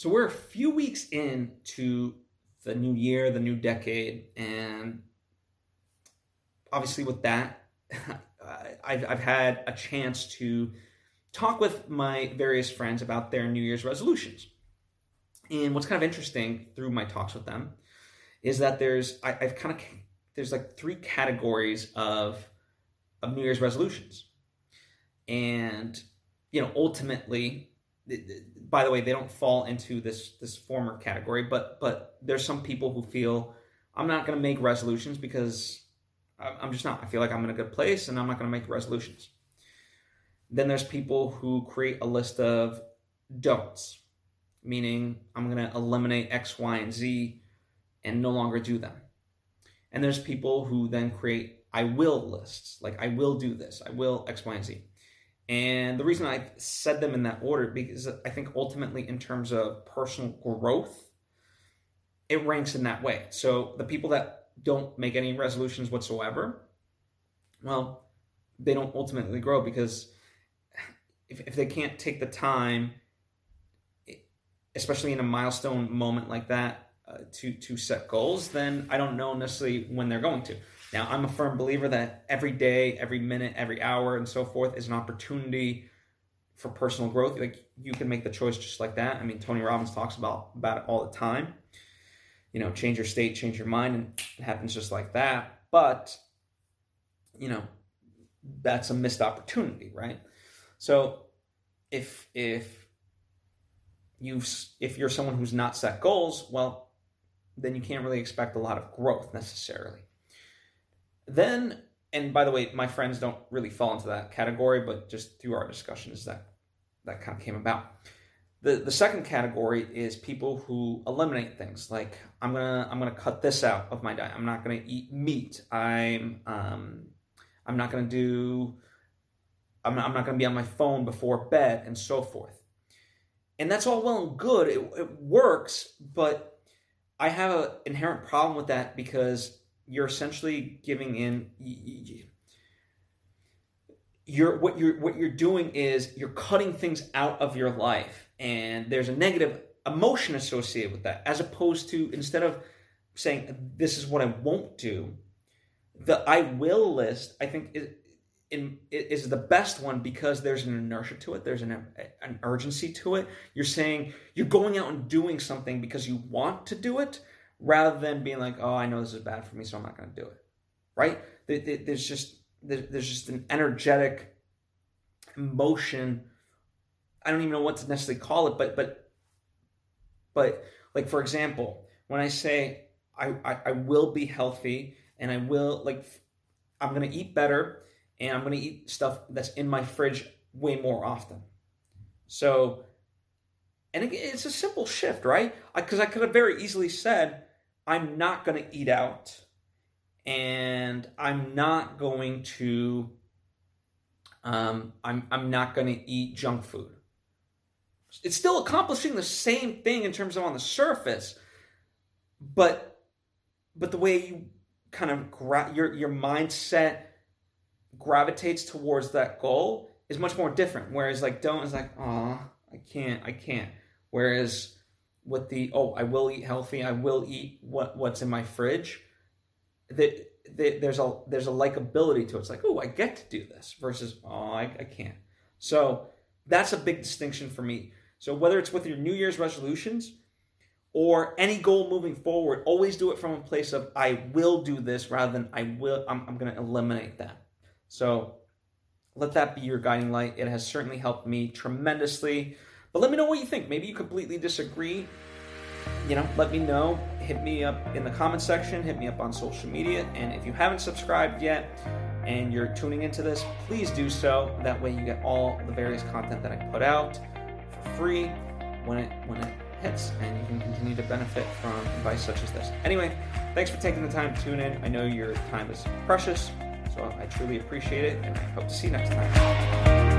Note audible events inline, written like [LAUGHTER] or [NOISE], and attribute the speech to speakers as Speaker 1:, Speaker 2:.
Speaker 1: So we're a few weeks into the new year, the new decade, and obviously with that, [LAUGHS] I've, I've had a chance to talk with my various friends about their New Year's resolutions. And what's kind of interesting through my talks with them is that there's I, have kind of there's like three categories of of New Year's resolutions, and you know ultimately by the way, they don't fall into this this former category, but but there's some people who feel I'm not going to make resolutions because I'm just not. I feel like I'm in a good place and I'm not going to make resolutions. Then there's people who create a list of don'ts, meaning I'm going to eliminate X, Y, and Z and no longer do them. And there's people who then create I will lists, like I will do this, I will X, Y, and Z. And the reason I said them in that order because I think ultimately, in terms of personal growth, it ranks in that way. So the people that don't make any resolutions whatsoever, well, they don't ultimately grow because if, if they can't take the time, especially in a milestone moment like that, uh, to to set goals, then I don't know necessarily when they're going to. Now, I'm a firm believer that every day, every minute, every hour, and so forth is an opportunity for personal growth. Like you can make the choice just like that. I mean, Tony Robbins talks about about it all the time. You know, change your state, change your mind, and it happens just like that. But you know, that's a missed opportunity, right? So if if you've if you're someone who's not set goals, well, then you can't really expect a lot of growth necessarily. Then, and by the way, my friends don't really fall into that category, but just through our discussions, that that kind of came about. The the second category is people who eliminate things like I'm gonna I'm gonna cut this out of my diet. I'm not gonna eat meat. I'm um, I'm not gonna do. I'm not, I'm not gonna be on my phone before bed and so forth. And that's all well and good. It, it works, but I have an inherent problem with that because you're essentially giving in you're what you're what you're doing is you're cutting things out of your life and there's a negative emotion associated with that as opposed to instead of saying this is what I won't do the I will list I think is in, is the best one because there's an inertia to it there's an an urgency to it. You're saying you're going out and doing something because you want to do it rather than being like, oh, I know this is bad for me, so I'm not going to do it. Right? There's just there's just an energetic emotion. I don't even know what to necessarily call it, but but but like for example, when I say I, I, I will be healthy and I will like I'm gonna eat better and I'm gonna eat stuff that's in my fridge way more often. So, and it's a simple shift, right? Because I, I could have very easily said, I'm not going to eat out and I'm not going to um, I'm I'm not going to eat junk food. It's still accomplishing the same thing in terms of on the surface, but but the way you kind of gra- your your mindset gravitates towards that goal is much more different. Whereas like don't is like oh I can't I can't. Whereas with the oh I will eat healthy I will eat what what's in my fridge that there's a there's a likability to it. It's like oh I get to do this versus oh I, I can't. So that's a big distinction for me. So whether it's with your New Year's resolutions or any goal moving forward, always do it from a place of I will do this rather than I will I'm, I'm going to eliminate that. So let that be your guiding light. It has certainly helped me tremendously. But let me know what you think. Maybe you completely disagree. You know, let me know. Hit me up in the comment section, hit me up on social media. And if you haven't subscribed yet and you're tuning into this, please do so. That way you get all the various content that I put out for free when it when it hits and you can continue to benefit from advice such as this. Anyway, thanks for taking the time to tune in. I know your time is precious, so I truly appreciate it and I hope to see you next time.